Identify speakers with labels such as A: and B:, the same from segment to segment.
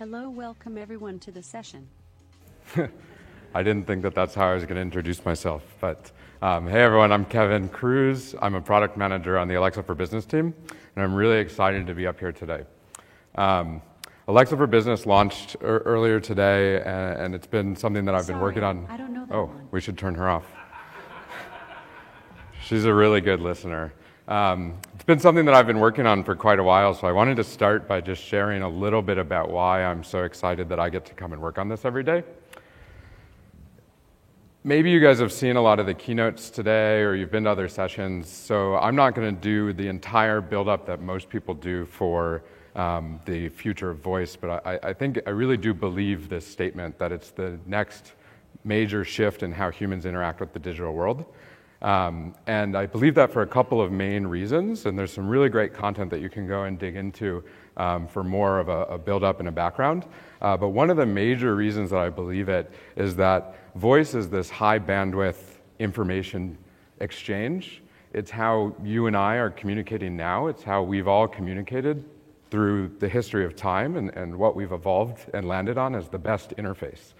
A: Hello, welcome everyone to the session.
B: I didn't think that that's how I was going to introduce myself, but um, hey everyone, I'm Kevin Cruz. I'm a product manager on the Alexa for Business team, and I'm really excited to be up here today. Um, Alexa for Business launched er- earlier today, and, and, it's been something that I've
A: Sorry,
B: been working on.
A: I don't know that
B: Oh,
A: one.
B: we should turn her off. She's a really good listener. Um, it's been something that I've been working on for quite a while, so I wanted to start by just sharing a little bit about why I'm so excited that I get to come and work on this every day. Maybe you guys have seen a lot of the keynotes today or you've been to other sessions, so I'm not going to do the entire build-up that most people do for um, the future of voice, but I, I think I really do believe this statement that it's the next major shift in how humans interact with the digital world. Um, and I believe that for a couple of main reasons, and there's some really great content that you can go and dig into um, for more of a, a build up and a background. Uh, but one of the major reasons that I believe it is that voice is this high bandwidth information exchange. It's how you and I are communicating now, it's how we've all communicated through the history of time and, and what we've evolved and landed on as the best interface.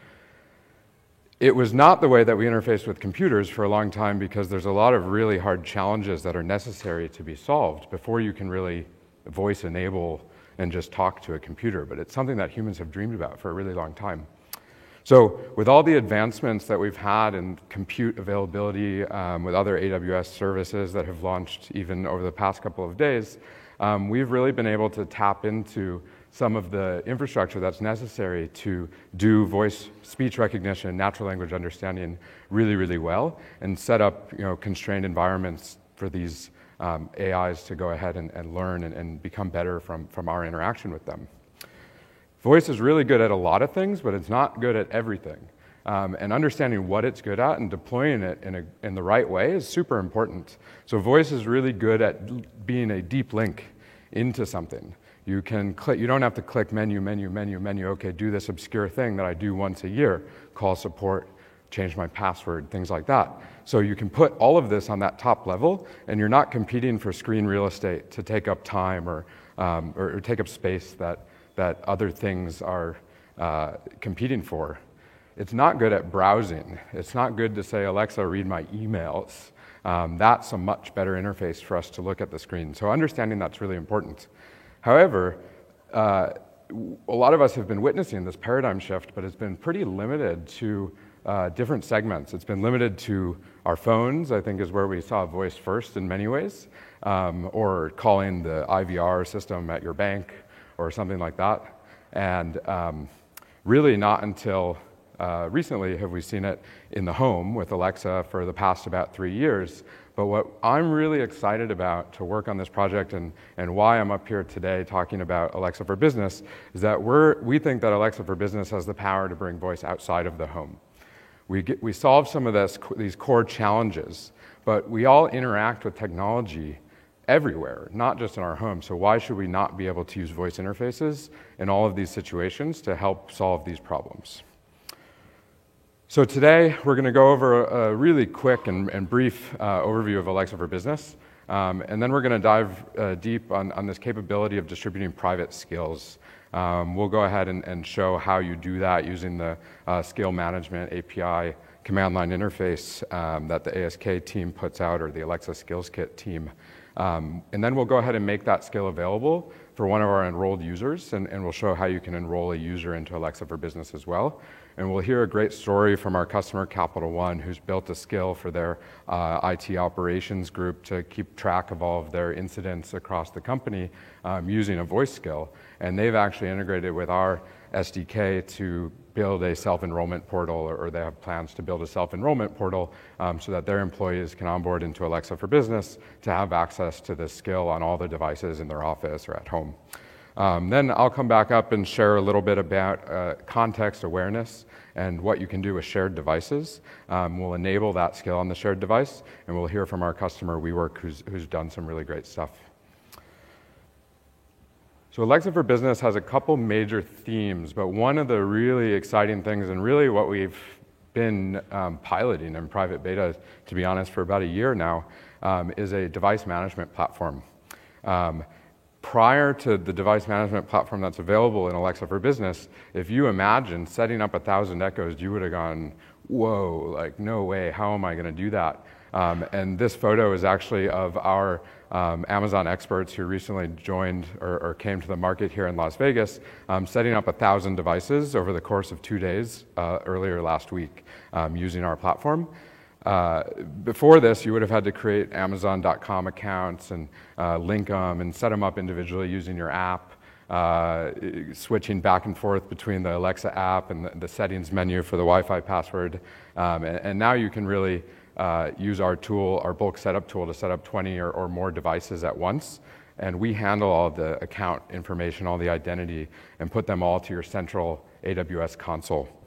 B: It was not the way that we interfaced with computers for a long time because there's a lot of really hard challenges that are necessary to be solved before you can really voice enable and just talk to a computer. But it's something that humans have dreamed about for a really long time. So, with all the advancements that we've had in compute availability um, with other AWS services that have launched even over the past couple of days, um, we've really been able to tap into some of the infrastructure that's necessary to do voice speech recognition, natural language understanding really, really well, and set up you know, constrained environments for these um, AIs to go ahead and, and learn and, and, become better from, from our interaction with them. Voice is really good at a lot of things, but it's not good at everything. Um, and understanding what it's good at and deploying it in, a, in the right way is super important. So, voice is really good at being a deep link into something. You can click, you don't have to click menu, menu, menu, menu. Okay, do this obscure thing that I do once a year, call support, change my password, things like that. So you can put all of this on that top level, and you're not competing for screen real estate to take up time or, um, or, or, take up space that, that other things are uh, competing for. It's not good at browsing. It's not good to say, Alexa, read my emails. Um, that's a much better interface for us to look at the screen. So understanding that's really important. However, uh, a lot of us have been witnessing this paradigm shift, but it's been pretty limited to uh, different segments. It's been limited to our phones, I think, is where we saw voice first in many ways, um, or calling the IVR system at your bank or something like that. And um, really, not until uh, recently have we seen it in the home with Alexa for the past about three years. But what I'm really excited about to work on this project and, and why I'm up here today talking about Alexa for Business is that we're, we think that Alexa for Business has the power to bring voice outside of the home. We, get, we solve some of this, these core challenges, but we all interact with technology everywhere, not just in our home. So, why should we not be able to use voice interfaces in all of these situations to help solve these problems? So today we're going to go over a, really quick and, and brief uh, overview of Alexa for Business, um, and then we're going to dive uh, deep on, on, this capability of distributing private skills. Um, we'll go ahead and, and, show how you do that using the uh, skill management API command line interface um, that the ASK team puts out or the Alexa Skills Kit team. Um, and then we'll go ahead and make that skill available for one of our enrolled users, and, and we'll show how you can enroll a user into Alexa for Business as well. And we'll hear a great story from our customer, Capital One, who's built a skill for their uh, IT operations group to keep track of all of their incidents across the company um, using a voice skill. And they've actually integrated with our SDK to build a self enrollment portal, or, they have plans to build a self enrollment portal um, so that their employees can onboard into Alexa for Business to have access to this skill on all the devices in their office or at home. Um, then I'll come back up and share a little bit about uh, context awareness and what you can do with shared devices. Um, we'll enable that skill on the shared device, and we'll hear from our customer, WeWork, who's, who's done some really great stuff. So, Alexa for Business has a couple major themes, but one of the really exciting things, and really what we've been um, piloting in private beta, to be honest, for about a year now, um, is a device management platform. Um, prior to the device management platform that's available in Alexa for Business, if you imagine setting up a thousand Echoes, you would have gone, whoa, like, no way, how am I going to do that? Um, and this photo is actually of our um, Amazon experts who recently joined or, or, came to the market here in Las Vegas, um, setting up a thousand devices over the course of two days uh, earlier last week um, using our platform. Uh, before this, you would have had to create Amazon.com accounts and uh, link them and set them up individually using your app, uh, switching back and forth between the Alexa app and the, the settings menu for the Wi Fi password. Um, and, and, now you can really uh, use our tool, our bulk setup tool, to set up 20 or, or more devices at once. And we handle all the account information, all the identity, and put them all to your central AWS console.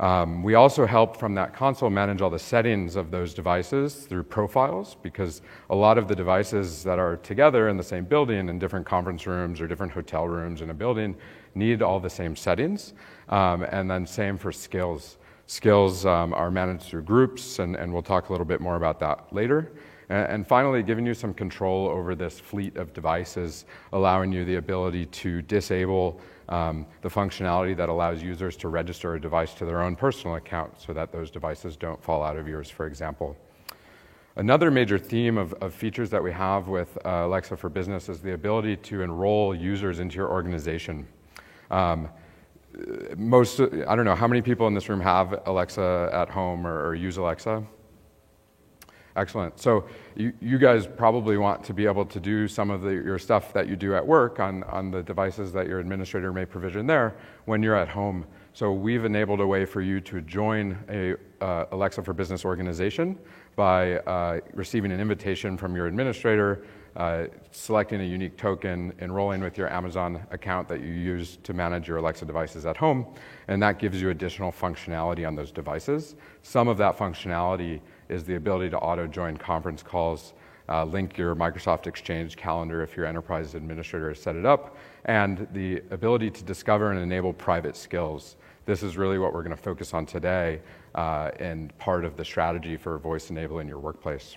B: Um, we also help from that console manage all the settings of those devices through profiles because a lot of the devices that are together in the same building in different conference rooms or different hotel rooms in a building need all the same settings. Um, and then same for skills. Skills um, are managed through groups, and, and, we'll talk a little bit more about that later. And, and finally, giving you some control over this fleet of devices, allowing you the ability to disable um, the functionality that allows users to register a device to their own personal account so that those devices don't fall out of yours, for example. Another major theme of, of features that we have with uh, Alexa for Business is the ability to enroll users into your organization. Um, most, I don't know, how many people in this room have Alexa at home or, or use Alexa? Excellent. So you, you, guys probably want to be able to do some of the, your stuff that you do at work on, on the devices that your administrator may provision there when you're at home. So we've enabled a way for you to join a uh, Alexa for Business organization by uh, receiving an invitation from your administrator uh, selecting a unique token, enrolling with your Amazon account that you use to manage your Alexa devices at home, and that gives you additional functionality on those devices. Some of that functionality is the ability to auto join conference calls, uh, link your Microsoft Exchange calendar if your enterprise administrator has set it up, and the ability to discover and enable private skills. This is really what we're going to focus on today uh, and part of the strategy for voice enabling your workplace.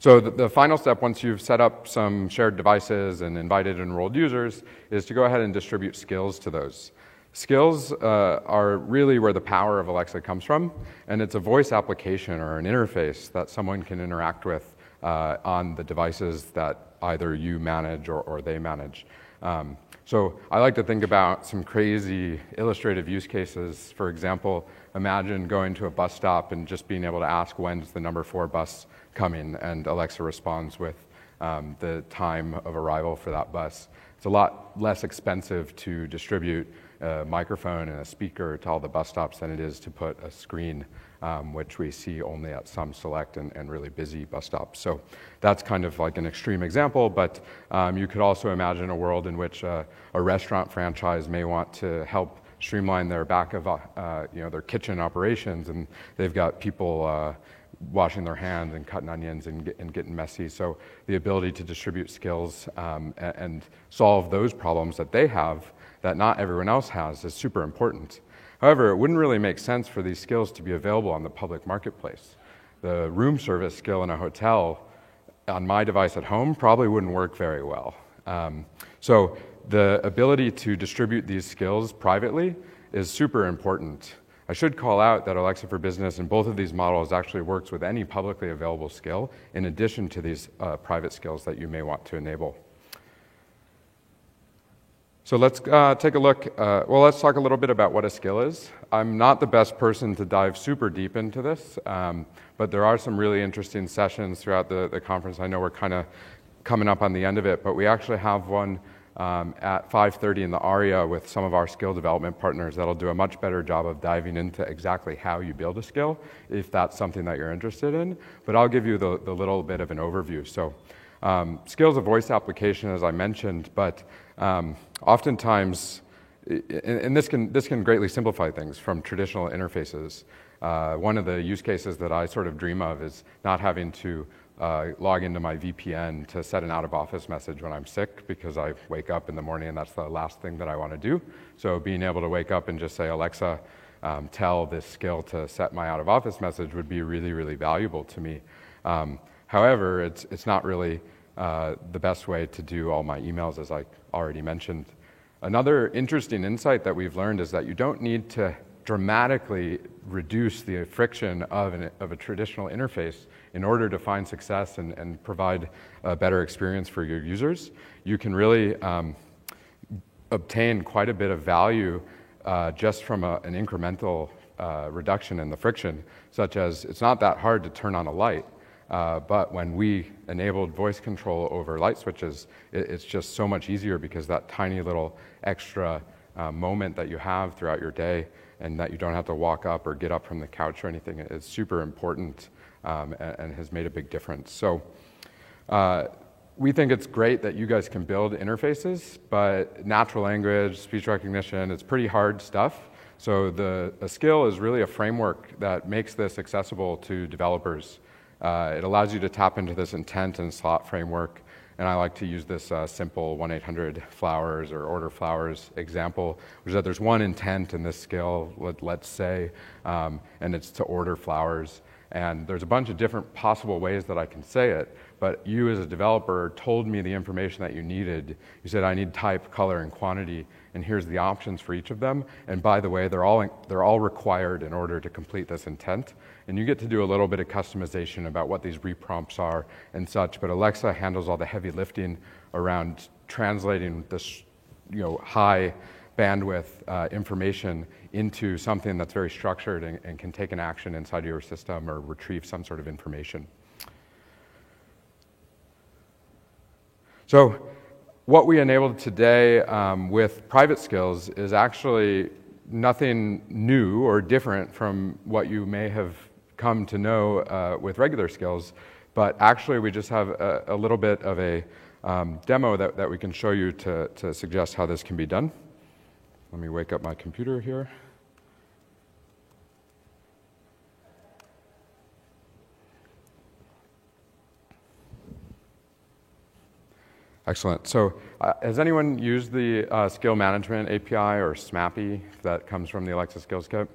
B: So the, the, final step, once you've set up some shared devices and invited enrolled users, is to go ahead and distribute skills to those. Skills uh, are really where the power of Alexa comes from, and it's a voice application or an interface that someone can interact with uh, on the devices that either you manage or, or they manage. Um, so I like to think about some crazy illustrative use cases. For example, imagine going to a bus stop and just being able to ask when's the number four bus coming, and Alexa responds with um, the time of arrival for that bus. It's a lot less expensive to distribute a microphone and a speaker to all the bus stops than it is to put a screen, um, which we see only at some select and, and, really busy bus stops. So that's kind of like an extreme example, but um, you could also imagine a world in which uh, a restaurant franchise may want to help streamline their back of uh, you know their kitchen operations, and they've got people. Uh, washing their hands and cutting onions and, get, and getting messy. So the ability to distribute skills um, and, and, solve those problems that they have that not everyone else has is super important. However, it wouldn't really make sense for these skills to be available on the public marketplace. The room service skill in a hotel on my device at home probably wouldn't work very well. Um, so the ability to distribute these skills privately is super important. I should call out that Alexa for Business in both of these models actually works with any publicly available skill in addition to these uh, private skills that you may want to enable. So let's uh, take a look. Uh, well, let's talk a little bit about what a skill is. I'm not the best person to dive super deep into this, um, but there are some really interesting sessions throughout the, the conference. I know we're kind of coming up on the end of it, but we actually have one um, at 5.30 in the ARIA with some of our skill development partners that'll do a much better job of diving into exactly how you build a skill, if that's something that you're interested in. But I'll give you the, the little bit of an overview. So um, skills of voice application, as I mentioned, but um, oftentimes, and this can, this can greatly simplify things from traditional interfaces. Uh, one of the use cases that I sort of dream of is not having to uh, log into my VPN to set an out of office message when I'm sick because I wake up in the morning and that's the last thing that I want to do. So being able to wake up and just say, Alexa, um, tell this skill to set my out of office message would be really, really valuable to me. Um, however, it's, it's not really uh, the best way to do all my emails, as I already mentioned. Another interesting insight that we've learned is that you don't need to dramatically reduce the friction of, an, of a traditional interface in order to find success and, and, provide a better experience for your users. You can really um, obtain quite a bit of value uh, just from a, an incremental uh, reduction in the friction, such as it's not that hard to turn on a light. Uh, but when we enabled voice control over light switches, it, it's just so much easier because that tiny little extra uh, moment that you have throughout your day and that you don't have to walk up or get up from the couch or anything is super important um, and, and, has made a big difference. So uh, we think it's great that you guys can build interfaces, but natural language, speech recognition, it's pretty hard stuff. So the skill is really a framework that makes this accessible to developers. Uh, it allows you to tap into this intent and slot framework. And I like to use this uh, simple 1 800 flowers or order flowers example, which is that there's one intent in this skill, let, us say, um, and it's to order flowers. And there's a bunch of different possible ways that I can say it, but you as a developer told me the information that you needed. You said, I need type, color, and quantity, and here's the options for each of them. And by the way, they're all, they're all required in order to complete this intent. And you get to do a little bit of customization about what these reprompts are and such, but Alexa handles all the heavy lifting around translating this you know, high bandwidth uh, information into something that's very structured and, and, can take an action inside your system or retrieve some sort of information. So, what we enabled today um, with private skills is actually nothing new or different from what you may have come to know uh, with regular skills, but actually we just have a, a little bit of a um, demo that, that we can show you to, to suggest how this can be done. Let me wake up my computer here. Excellent. So, uh, has anyone used the uh, skill management API or SMAPI that comes from the Alexa Skills Kit?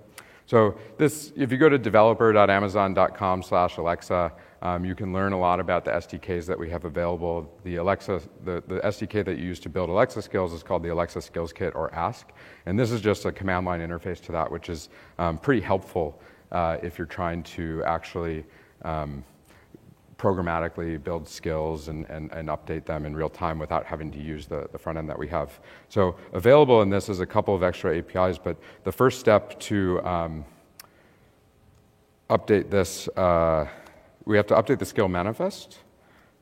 B: So, this, if you go to developer.amazon.com slash Alexa, um, you can learn a lot about the SDKs that we have available. The Alexa, the, the SDK that you use to build Alexa skills is called the Alexa Skills Kit or Ask, and this is just a command line interface to that, which is um, pretty helpful uh, if you're trying to actually um, programmatically build skills and, and, and, update them in real time without having to use the, the front end that we have. So available in this is a couple of extra APIs, but the first step to um, update this, uh, we have to update the skill manifest.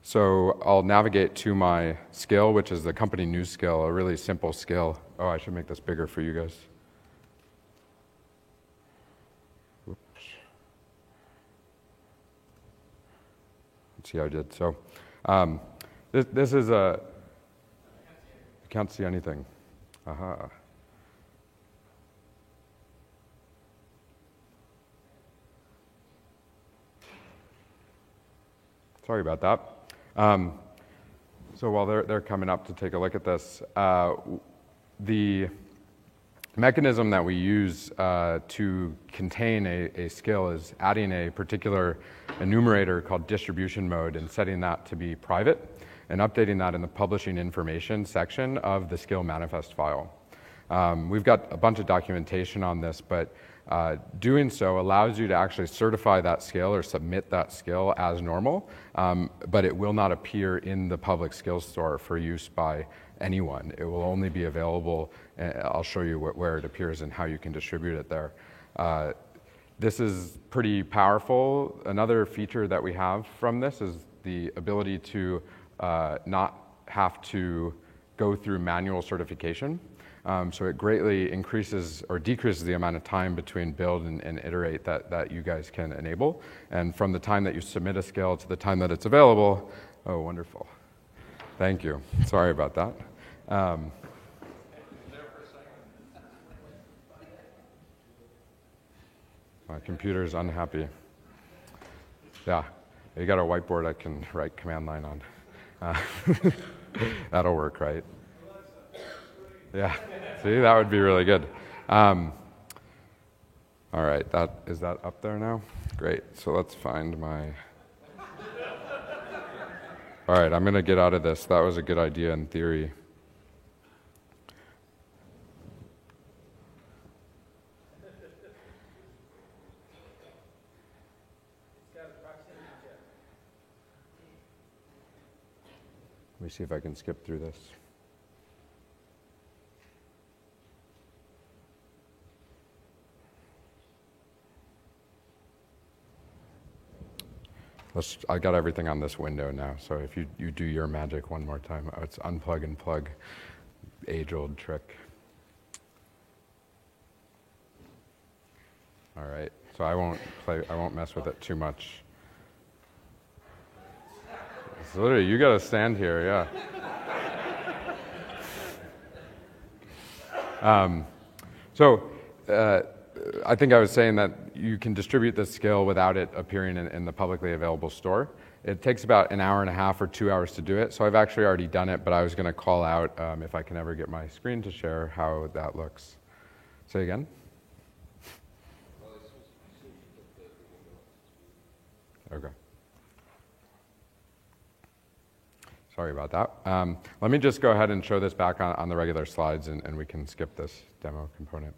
B: So I'll navigate to my skill, which is the company news skill, a really simple skill. Oh, I should make this bigger for you guys. I did. So um, this, this is a, you can't see anything. Aha. Sorry about that. Um, so while they're, they're coming up to take a look at this, uh, the mechanism that we use uh, to contain a, a, skill is adding a particular enumerator called distribution mode and setting that to be private and updating that in the publishing information section of the skill manifest file. Um, we've got a bunch of documentation on this, but uh, doing so allows you to actually certify that skill or submit that skill as normal, um, but it will not appear in the public skills store for use by anyone. It will only be available, I'll show you where it appears and how you can distribute it there. Uh, this is pretty powerful. Another feature that we have from this is the ability to uh, not have to go through manual certification. Um, so it greatly increases or decreases the amount of time between build and, and, iterate that, that you guys can enable. And from the time that you submit a skill to the time that it's available, oh, wonderful. Thank you. Sorry about that. Um, my computer's unhappy. Yeah, you got a whiteboard I can write command line on. Uh, that'll work, right? Yeah. See, that would be really good. Um, all right, that is that up there now? Great. So let's find my. All right, I'm going to get out of this. That was a good idea in theory. See if I can skip through this. Let's, I got everything on this window now, so if you, you do your magic one more time, oh, it's unplug and plug, age old trick. All right, so I won't play, I won't mess with it too much. It's literally, you got to stand here, yeah. Um, so, uh, I think I was saying that you can distribute this skill without it appearing in, in, the publicly available store. It takes about an hour and a half or two hours to do it, so I've actually already done it, but I was going to call out um, if I can ever get my screen to share how that looks. Say again? Okay. Sorry about that. Um, let me just go ahead and show this back on, on the regular slides, and, and we can skip this demo component.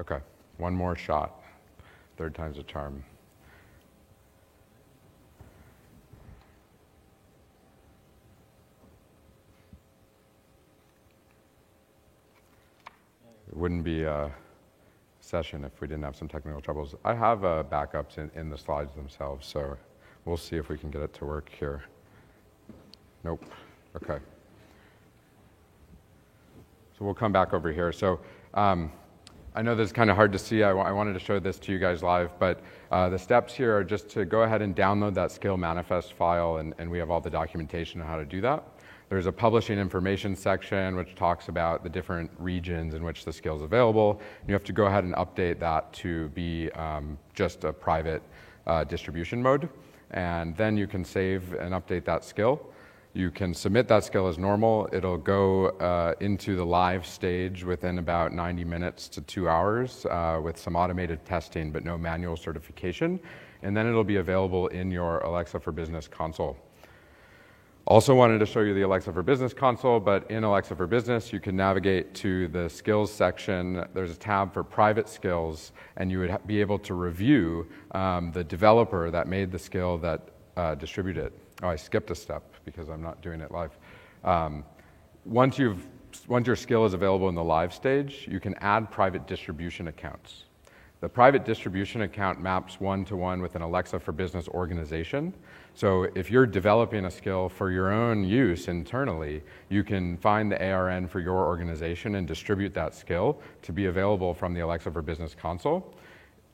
B: Okay, one more shot. Third time's a charm. It wouldn't be a session if we didn't have some technical troubles. I have uh, backups in, in the slides themselves, so we'll see if we can get it to work here. Nope. Okay. So we'll come back over here. So um, I know this is kind of hard to see. I, w- I wanted to show this to you guys live, but uh, the steps here are just to go ahead and download that skill manifest file, and, and we have all the documentation on how to do that. There's a publishing information section which talks about the different regions in which the skill is available. You have to go ahead and update that to be um, just a private uh, distribution mode, and then you can save and update that skill. You can submit that skill as normal. It'll go uh, into the live stage within about 90 minutes to two hours uh, with some automated testing, but no manual certification. And then it'll be available in your Alexa for Business console. Also wanted to show you the Alexa for Business console, but in Alexa for Business, you can navigate to the skills section. There's a tab for private skills, and you would be able to review um, the developer that made the skill that uh, distributed it. Oh, I skipped a step because I'm not doing it live. Um, once, you've, once your skill is available in the live stage, you can add private distribution accounts. The private distribution account maps one to one with an Alexa for Business organization. So if you're developing a skill for your own use internally, you can find the ARN for your organization and distribute that skill to be available from the Alexa for Business console.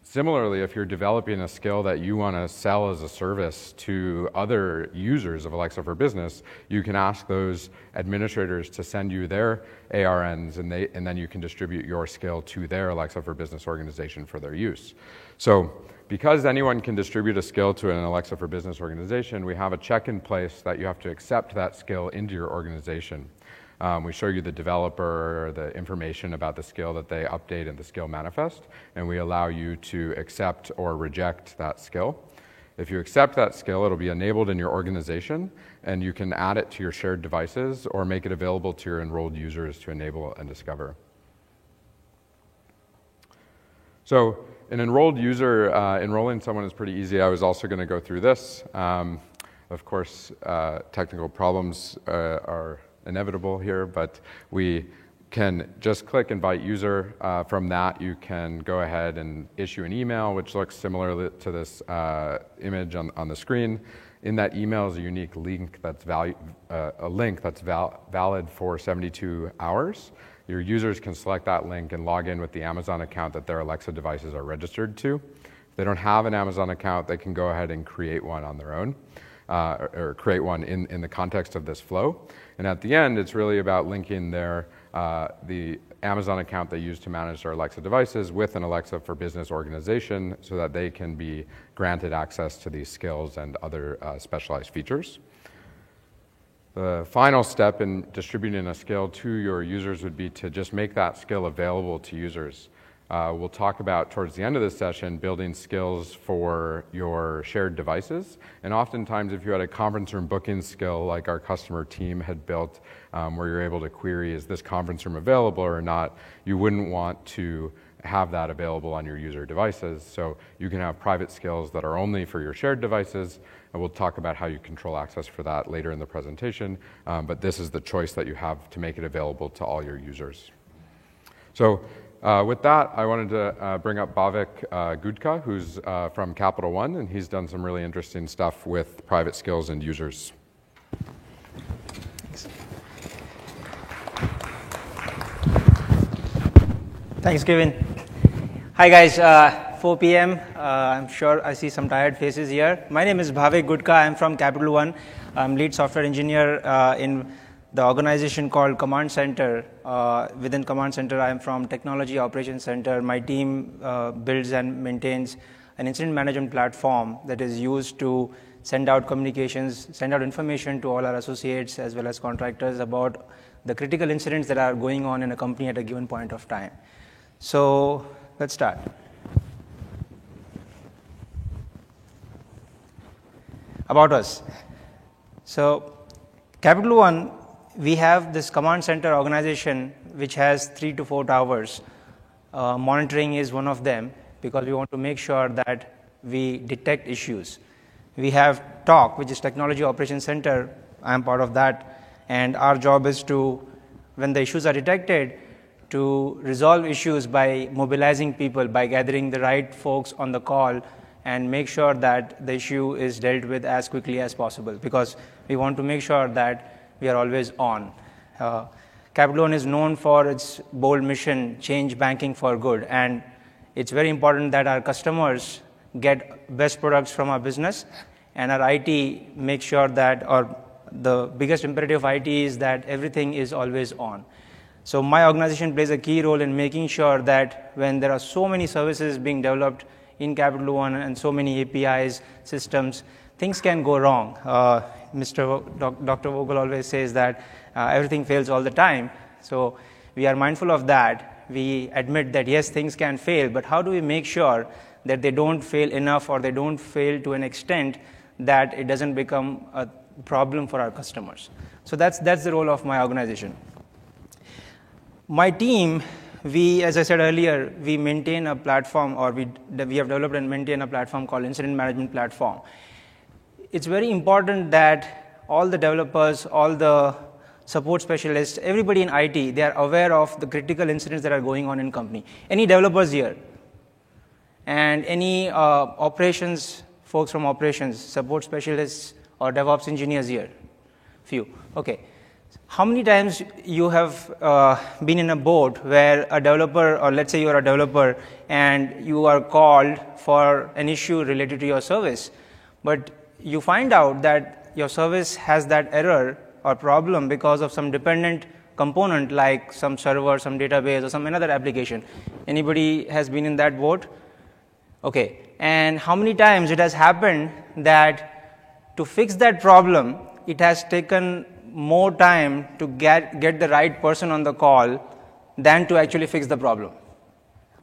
B: Similarly, if you're developing a skill that you want to sell as a service to other users of Alexa for Business, you can ask those administrators to send you their ARNs, and, they, and then you can distribute your skill to their Alexa for Business organization for their use. So, because anyone can distribute a skill to an Alexa for Business organization, we have a check in place that you have to accept that skill into your organization. Um, we show you the developer, the information about the skill that they update in the skill manifest, and we allow you to accept or reject that skill. If you accept that skill, it'll be enabled in your organization, and you can add it to your shared devices or make it available to your enrolled users to enable and discover. So, an enrolled user, uh, enrolling someone is pretty easy. I was also going to go through this. Um, of course, uh, technical problems uh, are inevitable here, but we can just click invite user. Uh, from that, you can go ahead and issue an email, which looks similar to this uh, image on, on the screen. In that email is a unique link that's uh, a link that's val- valid for 72 hours. Your users can select that link and log in with the Amazon account that their Alexa devices are registered to. If they don't have an Amazon account, they can go ahead and create one on their own uh, or, or, create one in, in the context of this flow. And at the end, it's really about linking their, uh, the Amazon account they use to manage their Alexa devices with an Alexa for Business organization so that they can be granted access to these skills and other uh, specialized features. The final step in distributing a skill to your users would be to just make that skill available to users. Uh, we'll talk about towards the end of this session building skills for your shared devices. And oftentimes, if you had a conference room booking skill like our customer team had built, um, where you're able to query, is this conference room available or not, you wouldn't want to have that available on your user devices. So you can have private skills that are only for your shared devices. And we'll talk about how you control access for that later in the presentation. Um, but this is the choice that you have to make it available to all your users. So with that, I wanted to uh, bring up Bhavik uh, Gudka, who's uh, from Capital One, and he's done some really interesting stuff with private skills and users.
C: Thanks. Kevin. Hi, guys. Uh, 4 p.m. Uh, I'm sure I see some tired faces here. My name is Bhavik Gudka. I'm from Capital One. I'm lead software engineer in the organization called Command Center. Uh, within Command Center, I am from Technology Operations Center. My team uh, builds and maintains an incident management platform that is used to send out communications, send out information to all our associates as well as contractors about the critical incidents that are going on in a company at a given point of time. So let's start. About us. So Capital One we have this command center organization which has three to four towers. Uh, monitoring is one of them because we want to make sure that we detect issues. We have TOC, which is Technology Operations Center. I am part of that. And our job is to, when the issues are detected, to resolve issues by mobilizing people, by gathering the right folks on the call and make sure that the issue is dealt with as quickly as possible because we want to make sure that we are always on. Uh, Capital One is known for its bold mission, change banking for good. And it's very important that our customers get best products from our business and our IT make sure that, or the biggest imperative of IT is that everything is always on. So my organization plays a key role in making sure that when there are so many services being developed in Capital One and so many APIs, systems, things can go wrong. Uh, Mr. Dr. Vogel always says that uh, everything fails all the time. So we are mindful of that. We admit that yes, things can fail, but how do we make sure that they don't fail enough or they don't fail to an extent that it doesn't become a problem for our customers? So that's, that's the role of my organization. My team, we, as I said earlier, we maintain a platform or we, we have developed and maintain a platform called Incident Management Platform it's very important that all the developers, all the support specialists, everybody in IT, they are aware of the critical incidents that are going on in company. Any developers here? And any uh, operations, folks from operations, support specialists or DevOps engineers here? Few. Okay. How many times you have uh, been in a boat where a developer, or let's say you are a developer, and you are called for an issue related to your service, but you find out that your service has that error or problem because of some dependent component like some server, some database, or some another application. Anybody has been in that boat? Okay. And how many times it has happened that to fix that problem, it has taken more time to get, get the right person on the call than to actually fix the problem.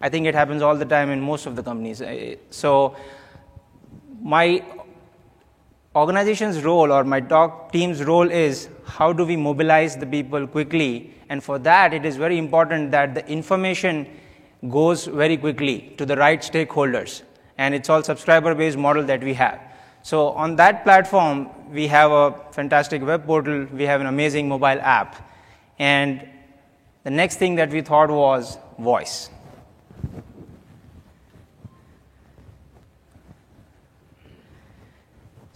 C: I think it happens all the time in most of the companies. Eh, so, my organization's role or my TOC team's role is how do we mobilize the people quickly. And for that it is very important that the information goes very quickly to the right stakeholders. And it's all subscriber based model that we have. So on that platform we have a fantastic web portal. We have an amazing mobile app. And the next thing that we thought was voice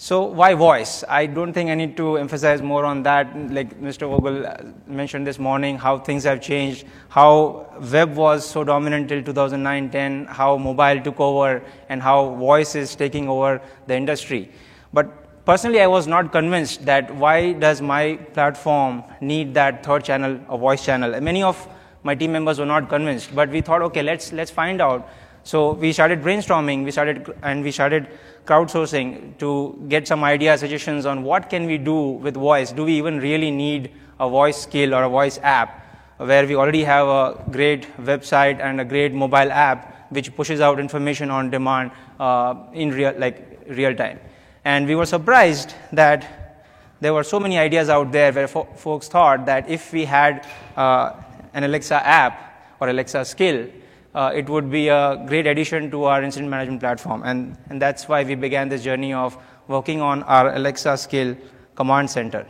C: So why voice? I don't think I need to emphasize more on that. Like Mr. Vogel uh, mentioned this morning, how things have changed, how web was so dominant till 2009-10, how mobile took over, and how voice is taking over the industry. But personally, I was not convinced that why does my platform need that third channel, a voice channel. Many of my team members were not convinced, but we thought, okay, let's let's find out. So we started brainstorming, we started and we started crowdsourcing to get some idea suggestions on what can we do with voice. Do we even really need a voice skill or a voice app? where we already have a great website and a great mobile app which pushes out information on demand uh, in real, like real time. And we were surprised that there were so many ideas out there where fo- folks thought that if we had uh, an Alexa app or Alexa skill, uh, it would be a great addition to our incident management platform. And, and that's why we began this journey of working on our Alexa skill command center.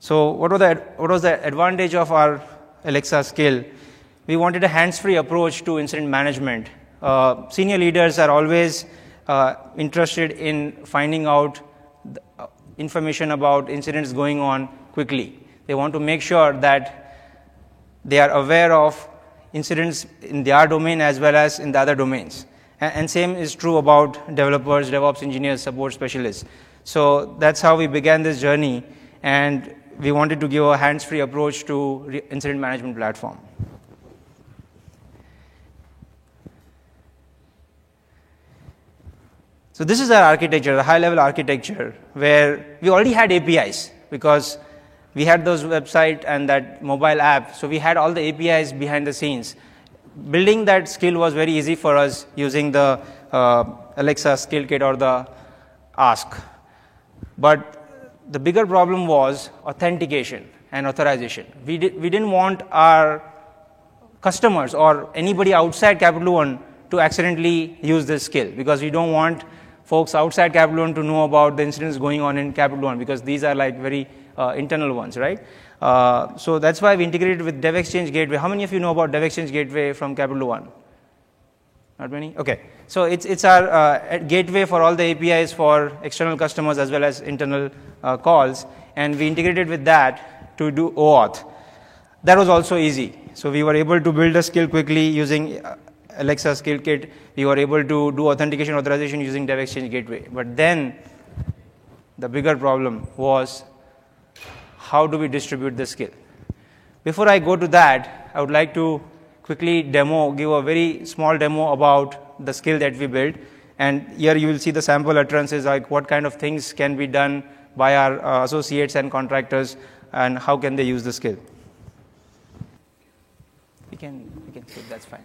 C: So, what was, the, what was the advantage of our Alexa skill? We wanted a hands free approach to incident management. Uh, senior leaders are always uh, interested in finding out uh, information about incidents going on quickly. They want to make sure that they are aware of incidents in their domain as well as in the other domains. And, and same is true about developers, DevOps engineers, support specialists. So that's how we began this journey, and we wanted to give a hands-free approach to incident management platform. So this is our architecture, the high-level architecture, where we already had APIs because we had those website and that mobile app. So we had all the APIs behind the scenes. Building that skill was very easy for us using the uh, Alexa skill kit or the Ask. But the bigger problem was authentication and authorization. We, di- we didn't want our customers or anybody outside Capital One to accidentally use this skill because we don't want folks outside Capital One to know about the incidents going on in Capital One because these are like very uh, internal ones, right? Uh, so that's why we integrated with DevExchange Gateway. How many of you know about DevExchange Gateway from Capital One? Not many? Okay. So it's, it's our uh, gateway for all the APIs for external customers as well as internal uh, calls. And we integrated with that to do OAuth. That was also easy. So we were able to build a skill quickly using uh, Alexa skill kit, we were able to do authentication authorization using DevExchange Gateway. But then the bigger problem was how do we distribute the skill? Before I go to that, I would like to quickly demo, give a very small demo about the skill that we built. And here you will see the sample utterances, like what kind of things can be done by our uh, associates and contractors, and how can they use the skill. We can, we can skip, that's fine.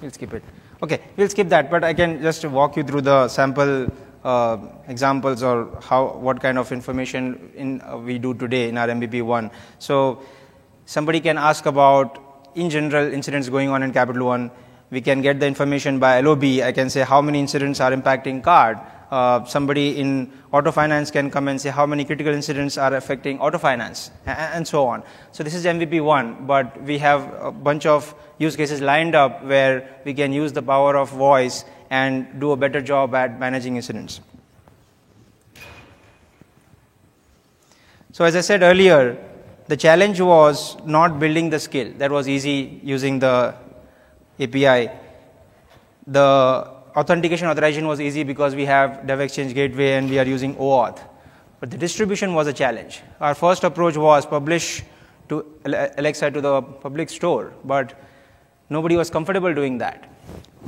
C: We'll skip it. Okay, we'll skip that, but I can just walk you through the sample uh, examples or how what kind of information in, uh, we do today in our MVP one. So somebody can ask about in general incidents going on in Capital One. We can get the information by LOB. I can say how many incidents are impacting card uh, somebody in auto finance can come and say how many critical incidents are affecting auto finance and, and so on. So this is MVP one, but we have a bunch of use cases lined up where we can use the power of voice and do a better job at managing incidents. So as I said earlier, the challenge was not building the skill. That was easy using the API. The authentication authorization was easy because we have DevExchange Gateway and we are using OAuth. But the distribution was a challenge. Our first approach was publish to Alexa to the public store, but nobody was comfortable doing that.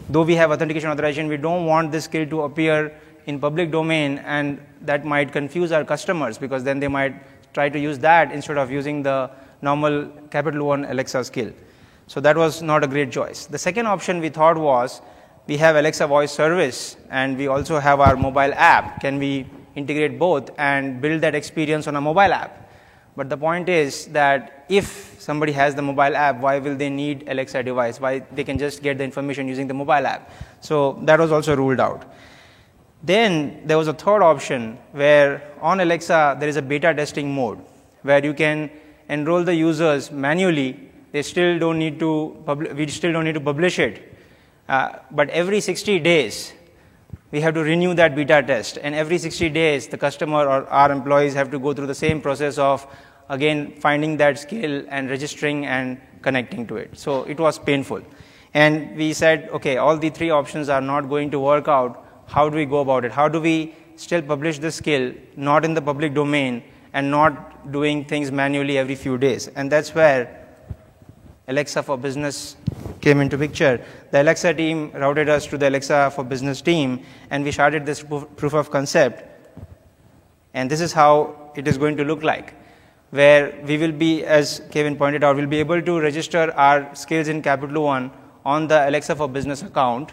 C: Though we have authentication authorization, we don't want this skill to appear in public domain and that might confuse our customers because then they might try to use that instead of using the normal Capital One Alexa skill. So that was not a great choice. The second option we thought was we have Alexa voice service and we also have our mobile app. Can we integrate both and build that experience on a mobile app? But the point is that if somebody has the mobile app, why will they need Alexa device? Why they can just get the information using the mobile app? So that was also ruled out. Then there was a third option where on Alexa there is a beta testing mode where you can enroll the users manually. They still don't need to we still don't need to publish it uh, but every 60 days, we have to renew that beta test. And every 60 days, the customer or our employees have to go through the same process of, again, finding that skill and registering and connecting to it. So it was painful. And we said, okay, all the three options are not going to work out. How do we go about it? How do we still publish the skill, not in the public domain, and not doing things manually every few days? And that's where Alexa for Business came into picture. The Alexa team routed us to the Alexa for Business team, and we started this proof of concept. And this is how it is going to look like. where we will be, as Kevin pointed out, we'll be able to register our skills in Capital One on the Alexa for Business account.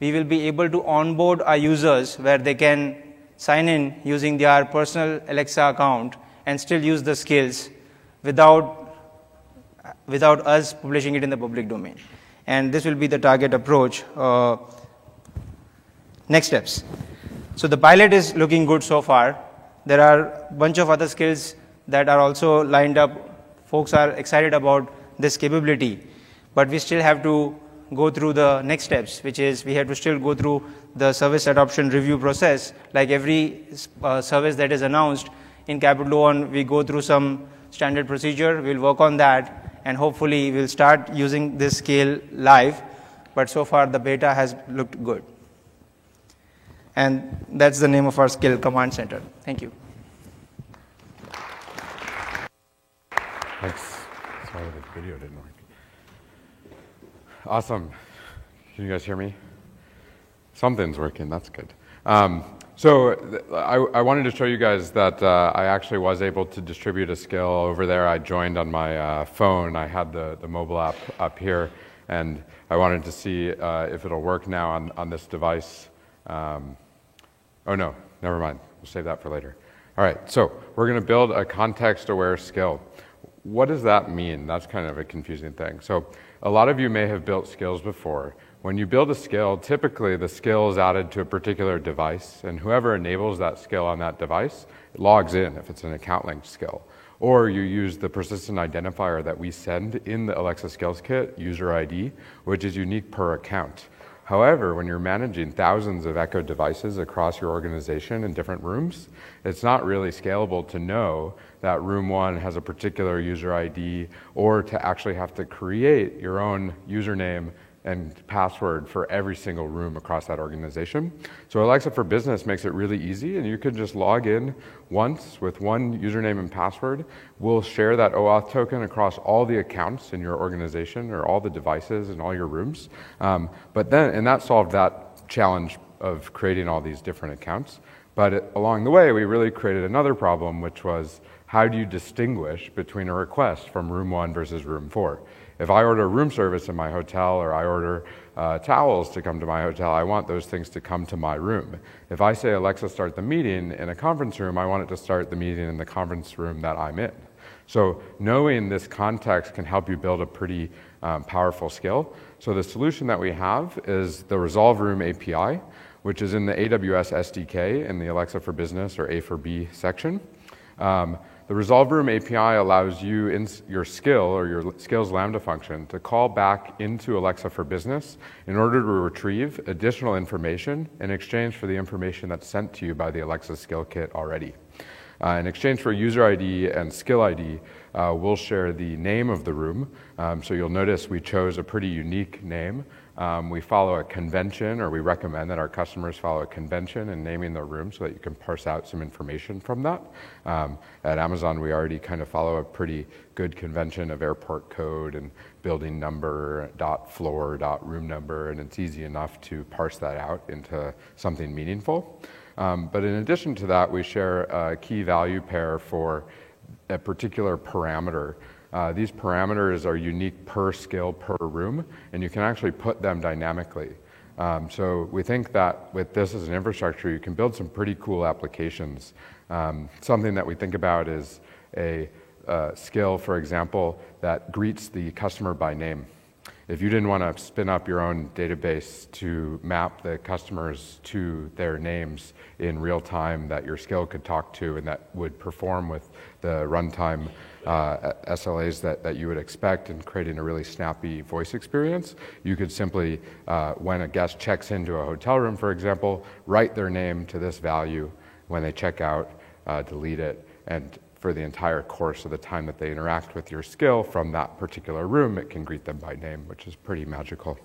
C: We will be able to onboard our users where they can sign in using their personal Alexa account and still use the skills without, without us publishing it in the public domain. And this will be the target approach. Uh, next steps. So the pilot is looking good so far. There are a bunch of other skills that are also lined up. Folks are excited about this capability, but we still have to go through the next steps, which is we have to still go through the service adoption review process. Like every uh, service that is announced in Capital One, we go through some standard procedure. We'll work on that, and hopefully we'll start using this scale live. But so far, the beta has looked good. And that's the name of our skill command center. Thank you.
B: Thanks. Sorry the video didn't work. Awesome. Can you guys hear me? Something's working. That's good. Um, so I, I, wanted to show you guys that uh, I actually was able to distribute a skill over there. I joined on my uh, phone. I had the, the mobile app up here, and I wanted to see uh, if it'll work now on, on this device. Um, oh no, never mind. We'll save that for later. All right, so we're going to build a context-aware skill. What does that mean? That's kind of a confusing thing. So a lot of you may have built skills before. When you build a skill, typically the skill is added to a particular device, and whoever enables that skill on that device logs in if it's an account linked skill. Or you use the persistent identifier that we send in the Alexa Skills Kit, user ID, which is unique per account. However, when you're managing thousands of Echo devices across your organization in different rooms, it's not really scalable to know that room one has a particular user ID or to actually have to create your own username and password for every single room across that organization. So Alexa for Business makes it really easy, and you can just log in once with one username and password. We'll share that OAuth token across all the accounts in your organization or all the devices in all your rooms. Um, but then, and that solved that challenge of creating all these different accounts. But it, along the way, we really created another problem, which was how do you distinguish between a request from room one versus room four? If I order room service in my hotel or I order uh, towels to come to my hotel, I want those things to come to my room. If I say, Alexa, start the meeting in a conference room, I want it to start the meeting in the conference room that I'm in. So, knowing this context can help you build a pretty um, powerful skill. So, the solution that we have is the Resolve Room API, which is in the AWS SDK in the Alexa for Business or A for B section. Um, the Resolve Room API allows you in your skill or your skills Lambda function to call back into Alexa for Business in order to retrieve additional information in exchange for the information that's sent to you by the Alexa skill kit already. Uh, in exchange for user ID and skill ID, uh, we'll share the name of the room. Um, so you'll notice we chose a pretty unique name. Um, we follow a convention, or we recommend that our customers follow a convention in naming their room so that you can parse out some information from that. Um, at Amazon, we already kind of follow a pretty good convention of airport code and building number, dot floor, dot room number, and it's easy enough to parse that out into something meaningful. Um, but in addition to that, we share a key value pair for a particular parameter uh, these parameters are unique per skill per room, and you can actually put them dynamically. Um, so we think that with this as an infrastructure, you can build some pretty cool applications. Um, something that we think about is a uh, skill, for example, that greets the customer by name. If you didn't want to spin up your own database to map the customers to their names in real time that your skill could talk to and that would perform with the runtime uh, SLAs that, that you would expect in creating a really snappy voice experience. You could simply, uh, when a guest checks into a hotel room, for example, write their name to this value. When they check out, uh, delete it, and for the entire course of the time that they interact with your skill from that particular room, it can greet them by name, which is pretty magical.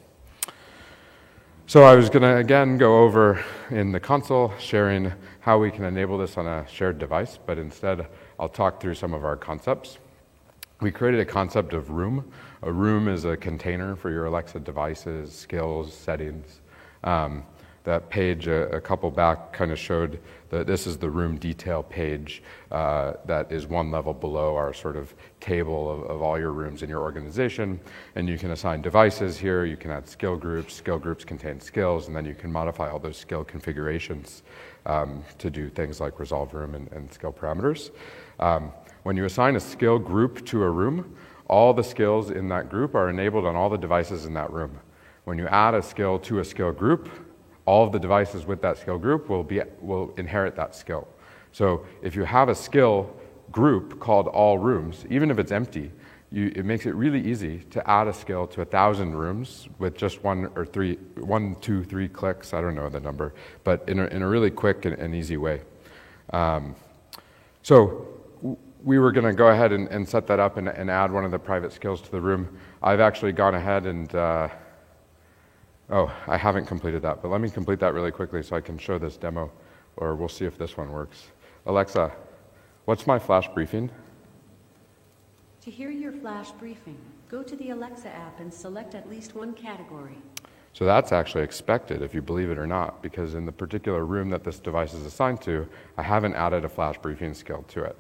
B: So I was going to again go over in the console sharing how we can enable this on a shared device, but instead I'll talk through some of our concepts. We created a concept of room. A room is a container for your Alexa devices, skills, settings. Um, that page a, a couple back kind of showed that this is the room detail page uh, that is one level below our sort of table of, of, all your rooms in your organization. And you can assign devices here, you can add skill groups, skill groups contain skills, and then you can modify all those skill configurations um, to do things like resolve room and, and skill parameters. Um, when you assign a skill group to a room, all the skills in that group are enabled on all the devices in that room. When you add a skill to a skill group, all of the devices with that skill group will, be, will inherit that skill. So if you have a skill group called all rooms, even if it's empty, you, it makes it really easy to add a skill to a thousand rooms with just one or three, one, two, three clicks. I don't know the number, but in a, in a really quick and, and easy way. Um, so we were going to go ahead and, and, set that up and, and, add one of the private skills to the room. I've actually gone ahead and uh, Oh, I haven't completed that, but let me complete that really quickly so I can show this demo, or we'll see if this one works. Alexa, what's my flash briefing?
A: To hear your flash briefing, go to the Alexa app and select at least one category.
B: So that's actually expected, if you believe it or not, because in the particular room that this device is assigned to, I haven't added a flash briefing skill to it.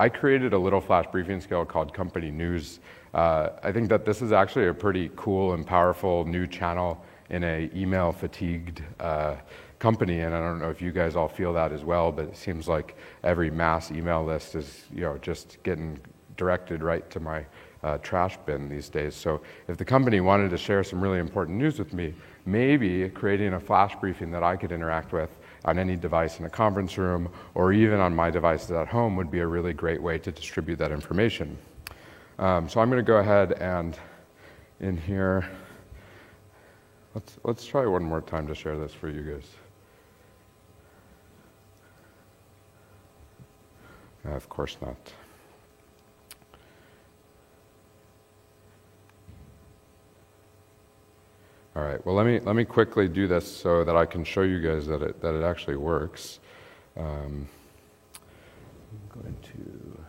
B: I created a little flash briefing scale called Company News. Uh, I think that this is actually a pretty cool and powerful new channel in a email fatigued uh, company, and I don't know if you guys all feel that as well, but it seems like every mass email list is you know just getting directed right to my uh, trash bin these days. So if the company wanted to share some really important news with me, maybe creating a flash briefing that I could interact with on any device in a conference room or even on my devices at home would be a really great way to distribute that information. Um, so I'm going to go ahead and in here. Let's, let's try one more time to share this for you guys. Uh, of course not. All right, well, let me, let me quickly do this so that I can show you guys that it, that it actually works. Um, I'm going to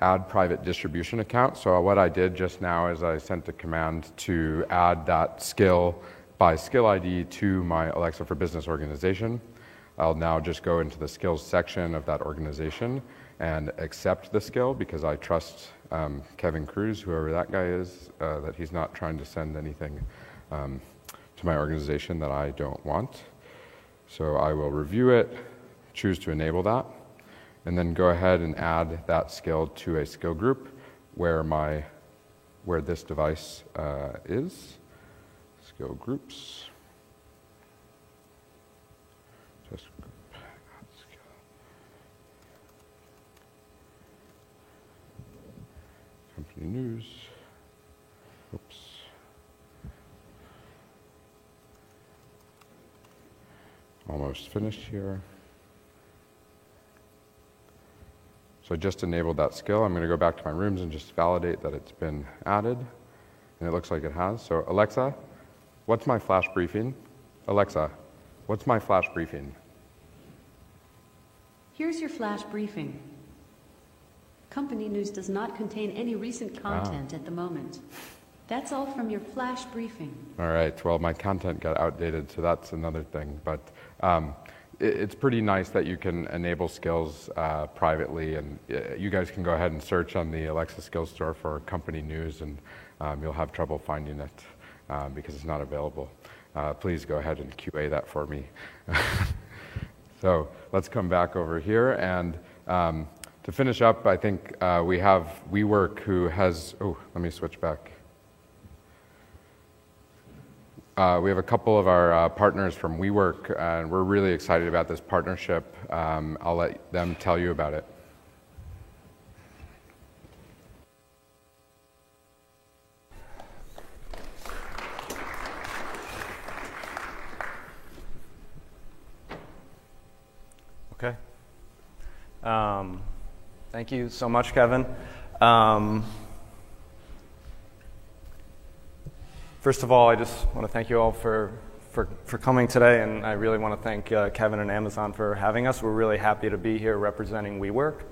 B: add private distribution account. So what I did just now is I sent a command to add that skill by skill ID to my Alexa for Business organization. I'll now just go into the skills section of that organization and accept the skill because I trust um, Kevin Cruz, whoever that guy is, uh, that he's not trying to send anything um, to my organization that I don't want. So I will review it, choose to enable that and then go ahead and add that skill to a skill group where my where this device uh, is. Skill groups. Just group, skill. Company news. Oops. Almost finished here. So I just enabled that skill. I'm going to go back to my rooms and just validate that it's been added. And it looks like it has. So Alexa, what's my flash briefing? Alexa, what's my flash briefing?
A: Here's your flash briefing. Company news does not contain any recent content ah. at the moment. That's all from your flash briefing.
B: All right. Well, my content got outdated, so that's another thing. But um, it's pretty nice that you can enable skills uh, privately, and uh, you guys can go ahead and search on the Alexa Skills Store for company news, and um, you'll have trouble finding it um, because it's not available. Uh, please go ahead and QA that for me. so let's come back over here, and um, to finish up, I think uh, we have WeWork who has. Oh, let me switch back. Uh, we have a couple of our uh, partners from WeWork, and we're really excited about this partnership. Um, I'll let them tell you about it.
D: Okay. Um, thank you so much, Kevin. Um, First of all, I just want to thank you all for, for, for coming today, and I really want to thank uh, Kevin and Amazon for having us. We're really happy to be here representing WeWork.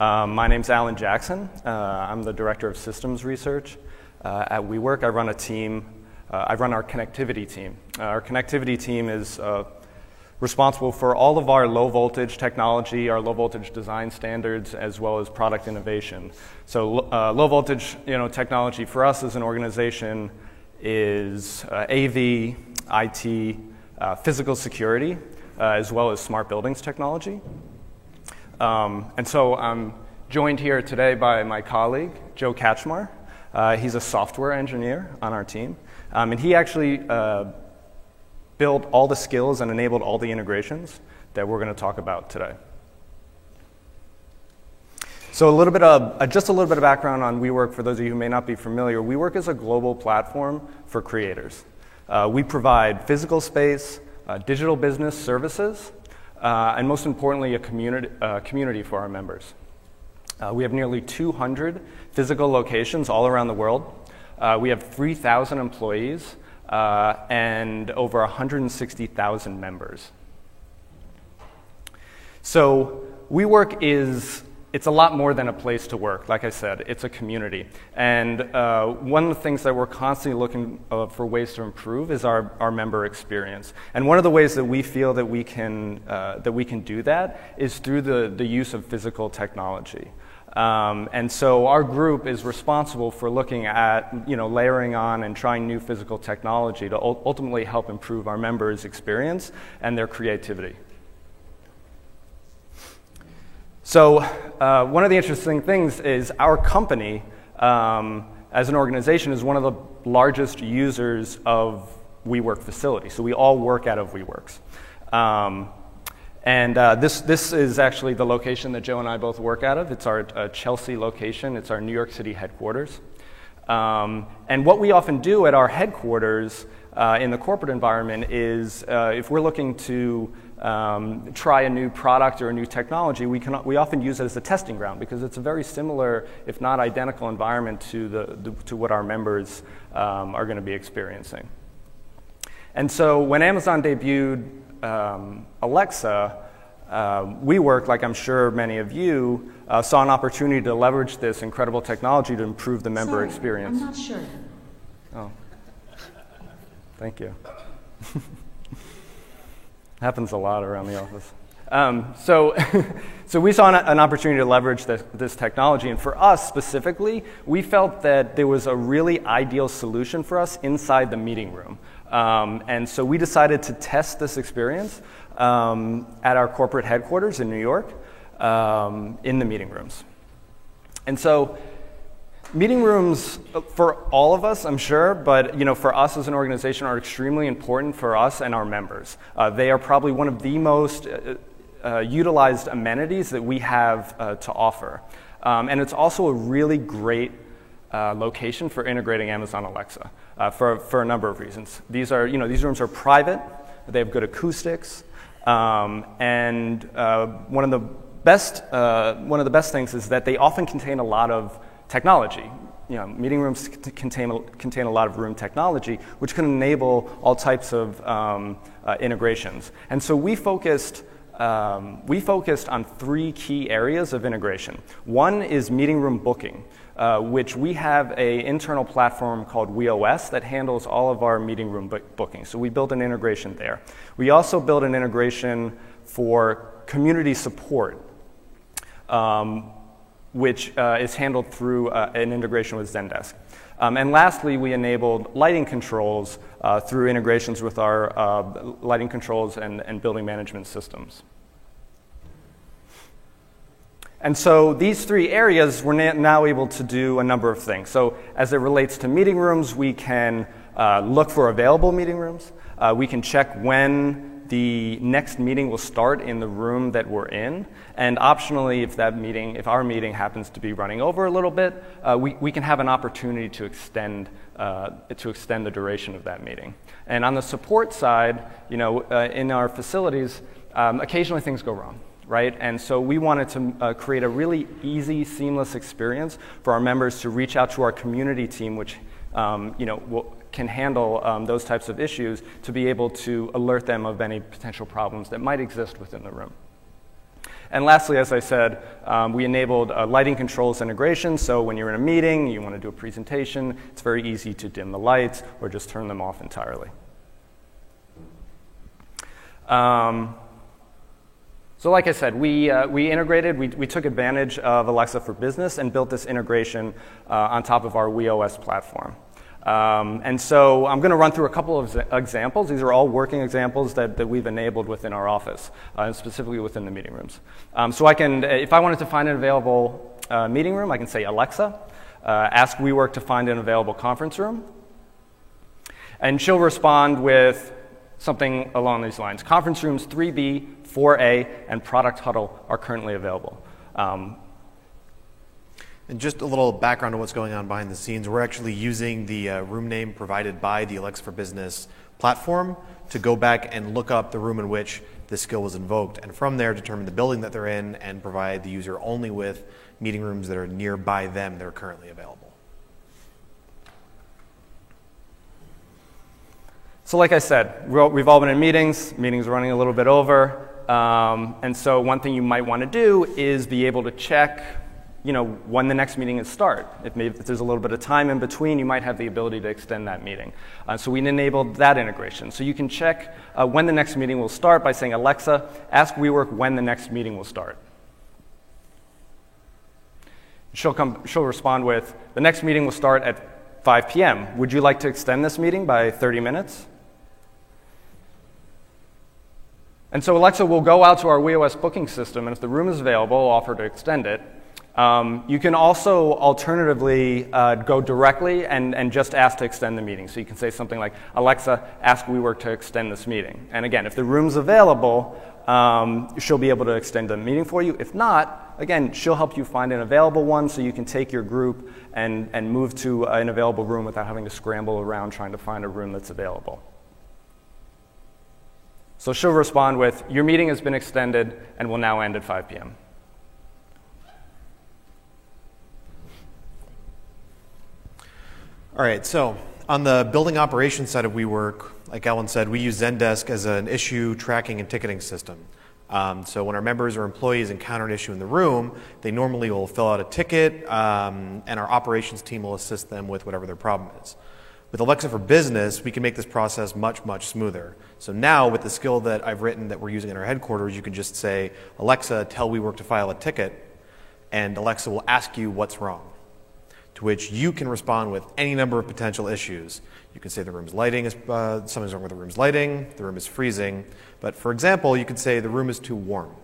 D: Um, my name's Alan Jackson. Uh, I'm the Director of Systems Research uh, at WeWork. I run a team uh, I run our connectivity team. Uh, our connectivity team is uh, responsible for all of our low voltage technology, our low voltage design standards, as well as product innovation. So uh, low voltage you know, technology for us as an organization is uh, AV, IT, uh, physical security, as well as smart buildings technology. Um, and so I'm joined here today by my colleague, Joe Kachmar. he's a software engineer on our team. Um, and he actually uh, built all the skills and enabled all the integrations that we're going to talk about today. So a little bit of, uh, just a little bit of background on WeWork for those of you who may not be familiar. WeWork is a global platform for creators. Uh, we provide physical space, uh, digital business services, uh, and most importantly, a community, uh, community for our members. we have nearly 200 physical locations all around the world, we have 3,000 employees uh, and over 160,000 members. So WeWork is it's a lot more than a place to work. Like I said, it's a community. And uh, one of the things that we're constantly looking uh, for ways to improve is our, our member experience. And one of the ways that we feel that we can, uh, that we can do that is through the, the use of physical technology. Um, and so our group is responsible for looking at, you know, layering on and trying new physical technology to ultimately help improve our members' experience and their creativity. So uh, one of the interesting things is our company, um, as an organization, is one of the largest users of WeWork facilities. So we all work out of WeWorks. Um, and uh, this, this is actually the location that Joe and I both work out of. It's our uh, Chelsea location, it's our New York City headquarters. Um, and what we often do at our headquarters uh, in the corporate environment is uh, if we're looking to um, try a new product or a new technology, we, can, we often use it as a testing ground because it's a very similar, if not identical, environment to, the, the to what our members um, are going to be experiencing. And so when Amazon debuted um, Alexa, uh, WeWork, like I'm sure many of you, uh, saw an opportunity to leverage this incredible technology to improve the member
A: Sorry,
D: experience.
A: I'm not sure.
D: Oh, thank you. Happens a lot around the office. Um, so, so we saw an, an opportunity to leverage this, this, technology, and for us specifically, we felt that there was a really ideal solution for us inside the meeting room. Um, and so we decided to test this experience um, at our corporate headquarters in New York um, in the meeting rooms. And so meeting rooms uh, for all of us, I'm sure, but you know, for us as an organization are extremely important for us and our members. Uh, they are probably one of the most uh, uh, utilized amenities that we have uh, to offer. Um, and it's also a really great uh, location for integrating Amazon Alexa uh, for, for a number of reasons. These, are, you know, these rooms are private, they have good acoustics, um, and uh, one, of the best, uh, one of the best things is that they often contain a lot of technology. You know, meeting rooms contain, contain a lot of room technology, which can enable all types of um, uh, integrations. And so we focused um, we focused on three key areas of integration. One is meeting room booking, uh, which we have an internal platform called WeOS that handles all of our meeting room book- bookings. So we built an integration there. We also built an integration for community support, um, which uh, is handled through uh, an integration with Zendesk. Um, and lastly, we enabled lighting controls uh, through integrations with our uh, lighting controls and, and building management systems. And so these three areas, we're now able to do a number of things. So as it relates to meeting rooms, we can uh, look for available meeting rooms. Uh, we can check when the next meeting will start in the room that we're in. And optionally, if that meeting, if our meeting happens to be running over a little bit, uh, we, we can have an opportunity to extend, uh, to extend the duration of that meeting. And on the support side, you know, uh, in our facilities, um, occasionally things go wrong right? And so we wanted to uh, create a really easy, seamless experience for our members to reach out to our community team, which um, you know, will, can handle um, those types of issues, to be able to alert them of any potential problems that might exist within the room. And lastly, as I said, um, we enabled uh, lighting controls integration. So when you're in a meeting, you want to do a presentation, it's very easy to dim the lights or just turn them off entirely. Um, so like I said, we, uh, we integrated, we, we took advantage of Alexa for Business and built this integration uh, on top of our WeOS platform. Um, and so I'm going to run through a couple of examples. These are all working examples that, that we've enabled within our office, uh, and specifically within the meeting rooms. Um, so I can, if I wanted to find an available uh, meeting room, I can say Alexa, uh, ask WeWork to find an available conference room, and she'll respond with something along these lines. Conference rooms 3B 4A, and Product Huddle are currently available. Um,
E: and just a little background on what's going on behind the scenes. We're actually using the uh, room name provided by the Alexa for Business platform to go back and look up the room in which this skill was invoked, and from there determine the building that they're in and provide the user only with meeting rooms that are nearby them that are currently available.
D: So, like I said, we've all been in meetings. Meetings are running a little bit over. Um, and so one thing you might want to do is be able to check you know, when the next meeting is start. If, maybe, if there's a little bit of time in between, you might have the ability to extend that meeting. Uh, so we enabled that integration. So you can check uh, when the next meeting will start by saying, Alexa, ask WeWork when the next meeting will start. She'll, come, she'll respond with, the next meeting will start at 5 p.m. Would you like to extend this meeting by 30 minutes? And so Alexa will go out to our WeOS booking system, and if the room is available, offer to extend it. Um, you can also alternatively uh, go directly and, and just ask to extend the meeting. So you can say something like, Alexa, ask WeWork to extend this meeting. And again, if the room's available, um, she'll be able to extend the meeting for you. If not, again, she'll help you find an available one so you can take your group and, and move to an available room without having to scramble around trying to find a room that's available. So she'll respond with, Your meeting has been extended and will now end at 5 p.m.
E: All right, so on the building operations side of WeWork, like Alan said, we use Zendesk as an issue tracking and ticketing system. Um, so when our members or employees encounter an issue in the room, they normally will fill out a ticket, um, and our operations team will assist them with whatever their problem is. With Alexa for Business, we can make this process much, much smoother. So now, with the skill that I've written that we're using in our headquarters, you can just say, Alexa, tell WeWork to file a ticket, and Alexa will ask you what's wrong. To which you can respond with any number of potential issues. You can say the room's lighting is, uh, something's wrong with the room's lighting, the room is freezing. But for example, you could say the room is too warm.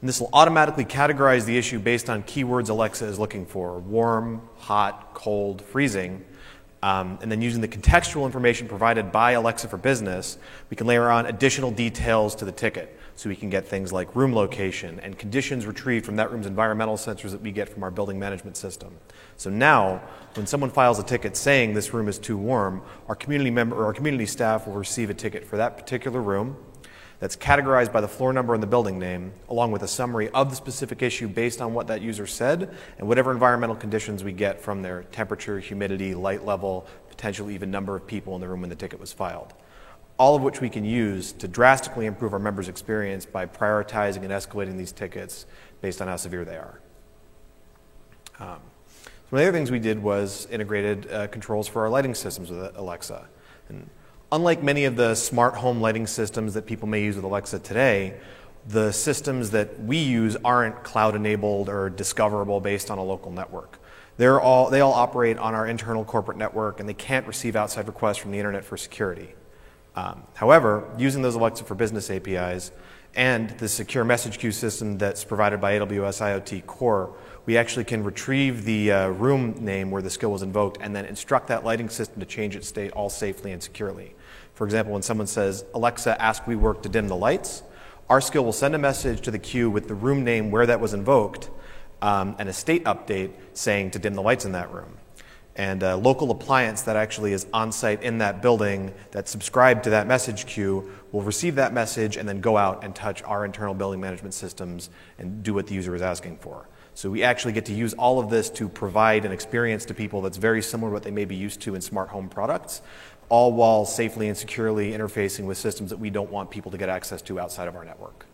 E: And this will automatically categorize the issue based on keywords Alexa is looking for warm, hot, cold, freezing um, and then using the contextual information provided by Alexa for Business, we can layer on additional details to the ticket. So we can get things like room location and conditions retrieved from that room's environmental sensors that we get from our building management system. So now, when someone files a ticket saying this room is too warm, our community member or our community staff will receive a ticket for that particular room that's categorized by the floor number and the building name, along with a summary of the specific issue based on what that user said and whatever environmental conditions we get from their temperature, humidity, light level, potentially even number of people in the room when the ticket was filed. All of which we can use to drastically improve our members' experience by prioritizing and escalating these tickets based on how severe they are. Um, some of the other things we did was integrated uh, controls for our lighting systems with Alexa. And unlike many of the smart home lighting systems that people may use with Alexa today, the systems that we use aren't cloud enabled or discoverable based on a local network. They're all, they all operate on our internal corporate network and they can't receive outside requests from the internet for security. Um, however, using those Alexa for Business APIs and the secure message queue system that's provided by AWS IoT Core, we actually can retrieve the uh, room name where the skill was invoked and then instruct that lighting system to change its state all safely and securely. For example, when someone says, Alexa, ask WeWork to dim the lights, our skill will send a message to the queue with the room name where that was invoked um, and a state update saying to dim the lights in that room. And a local appliance that actually is on site in that building that's subscribed to that message queue will receive that message and then go out and touch our internal building management systems and do what the user is asking for. So we actually get to use all of this to provide an experience to people that's very similar to what they may be used to in smart home products, all while safely and securely interfacing with systems that we don't want people to get access to outside of our network.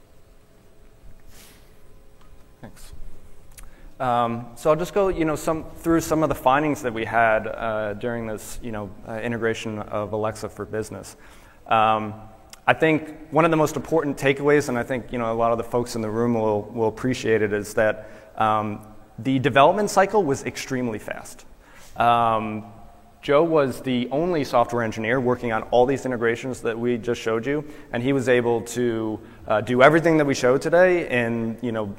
D: Thanks. Um, so I'll just go, you know, some, through some of the findings that we had uh, during this, you know, uh, integration of Alexa for Business. Um, I think one of the most important takeaways, and I think you know a lot of the folks in the room will, will appreciate it, is that um, the development cycle was extremely fast. Um, Joe was the only software engineer working on all these integrations that we just showed you, and he was able to uh, do everything that we showed today in you know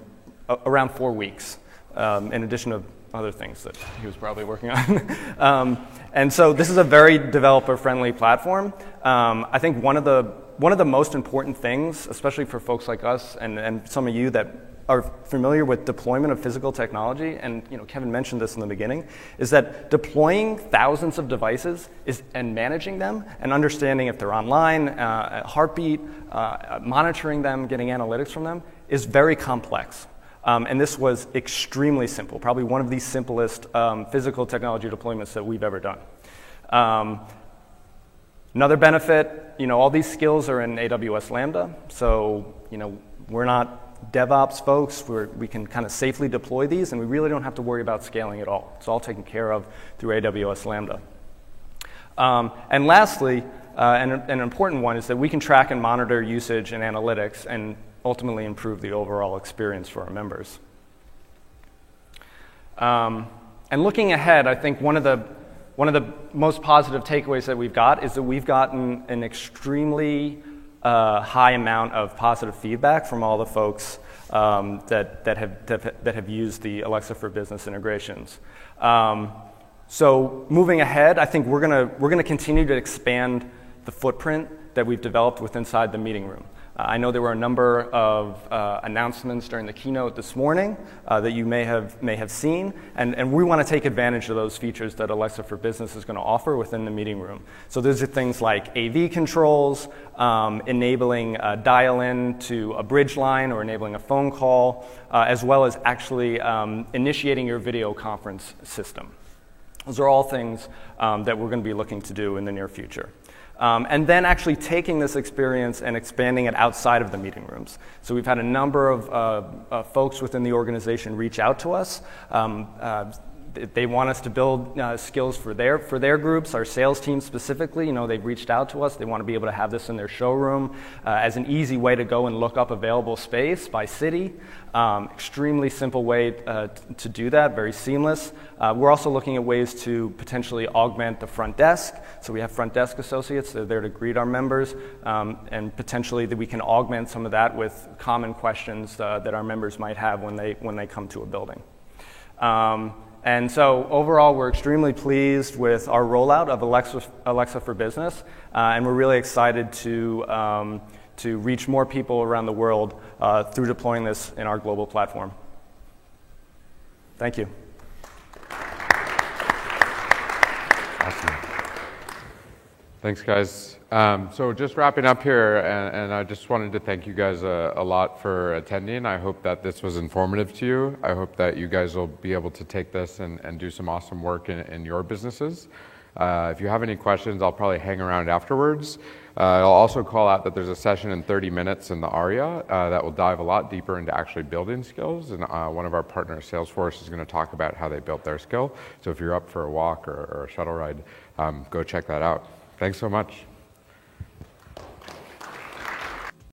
D: around four weeks, um, in addition to other things that he was probably working on. um, and so this is a very developer-friendly platform. Um, I think one of the one of the most important things, especially for folks like us and, and some of you that are familiar with deployment of physical technology, and you know, Kevin mentioned this in the beginning, is that deploying thousands of devices is, and managing them and understanding if they're online, uh, heartbeat, uh, monitoring them, getting analytics from them is very complex. Um, and this was extremely simple, probably one of the simplest um, physical technology deployments that we've ever done. Um, Another benefit, you know, all these skills are in AWS Lambda, so, you know, we're not DevOps folks. We're, we can kind of safely deploy these, and we really don't have to worry about scaling at all. It's all taken care of through AWS Lambda. Um, and lastly, uh, and an important one is that we can track and monitor usage and analytics and ultimately improve the overall experience for our members. Um, and looking ahead, I think one of the one of the most positive takeaways that we've got is that we've gotten an extremely uh, high amount of positive feedback from all the folks um, that, that, have, that, that, have used the Alexa for Business integrations. Um, so moving ahead, I think we're going we're gonna continue to expand the footprint that we've developed with inside the meeting room. I know there were a number of uh, announcements during the keynote this morning uh, that you may have, may have seen, and, and we want to take advantage of those features that Alexa for Business is going to offer within the meeting room. So those are things like AV controls, um, enabling dial in to a bridge line or enabling a phone call, uh, as well as actually um, initiating your video conference system. Those are all things um, that we're going to be looking to do in the near future. Um, and then actually taking this experience and expanding it outside of the meeting rooms. So we've had a number of uh, uh, folks within the organization reach out to us. Um, uh, they want us to build uh, skills for their for their groups. Our sales team specifically, you know, they've reached out to us. They want to be able to have this in their showroom uh, as an easy way to go and look up available space by city. Um, extremely simple way uh, to do that, very seamless. Uh, we're also looking at ways to potentially augment the front desk. So we have front desk associates that are there to greet our members, um, and potentially that we can augment some of that with common questions uh, that our members might have when they when they come to a building. Um, and so overall, we're extremely pleased with our rollout of Alexa, Alexa for Business, uh, and we're really excited to, um, to reach more people around the world uh, through deploying this in our global platform. Thank you.
B: Awesome. Thanks, guys. Um, so just wrapping up here, and, and, I just wanted to thank you guys a, a, lot for attending. I hope that this was informative to you. I hope that you guys will be able to take this and, and do some awesome work in, in your businesses. Uh, if you have any questions, I'll probably hang around afterwards. Uh, I'll also call out that there's a session in 30 minutes in the ARIA uh, that will dive a lot deeper into actually building skills. And uh, one of our partners, Salesforce, is going to talk about how they built their skill. So if you're up for a walk or, or a shuttle ride, um, go check that out. Thanks so much.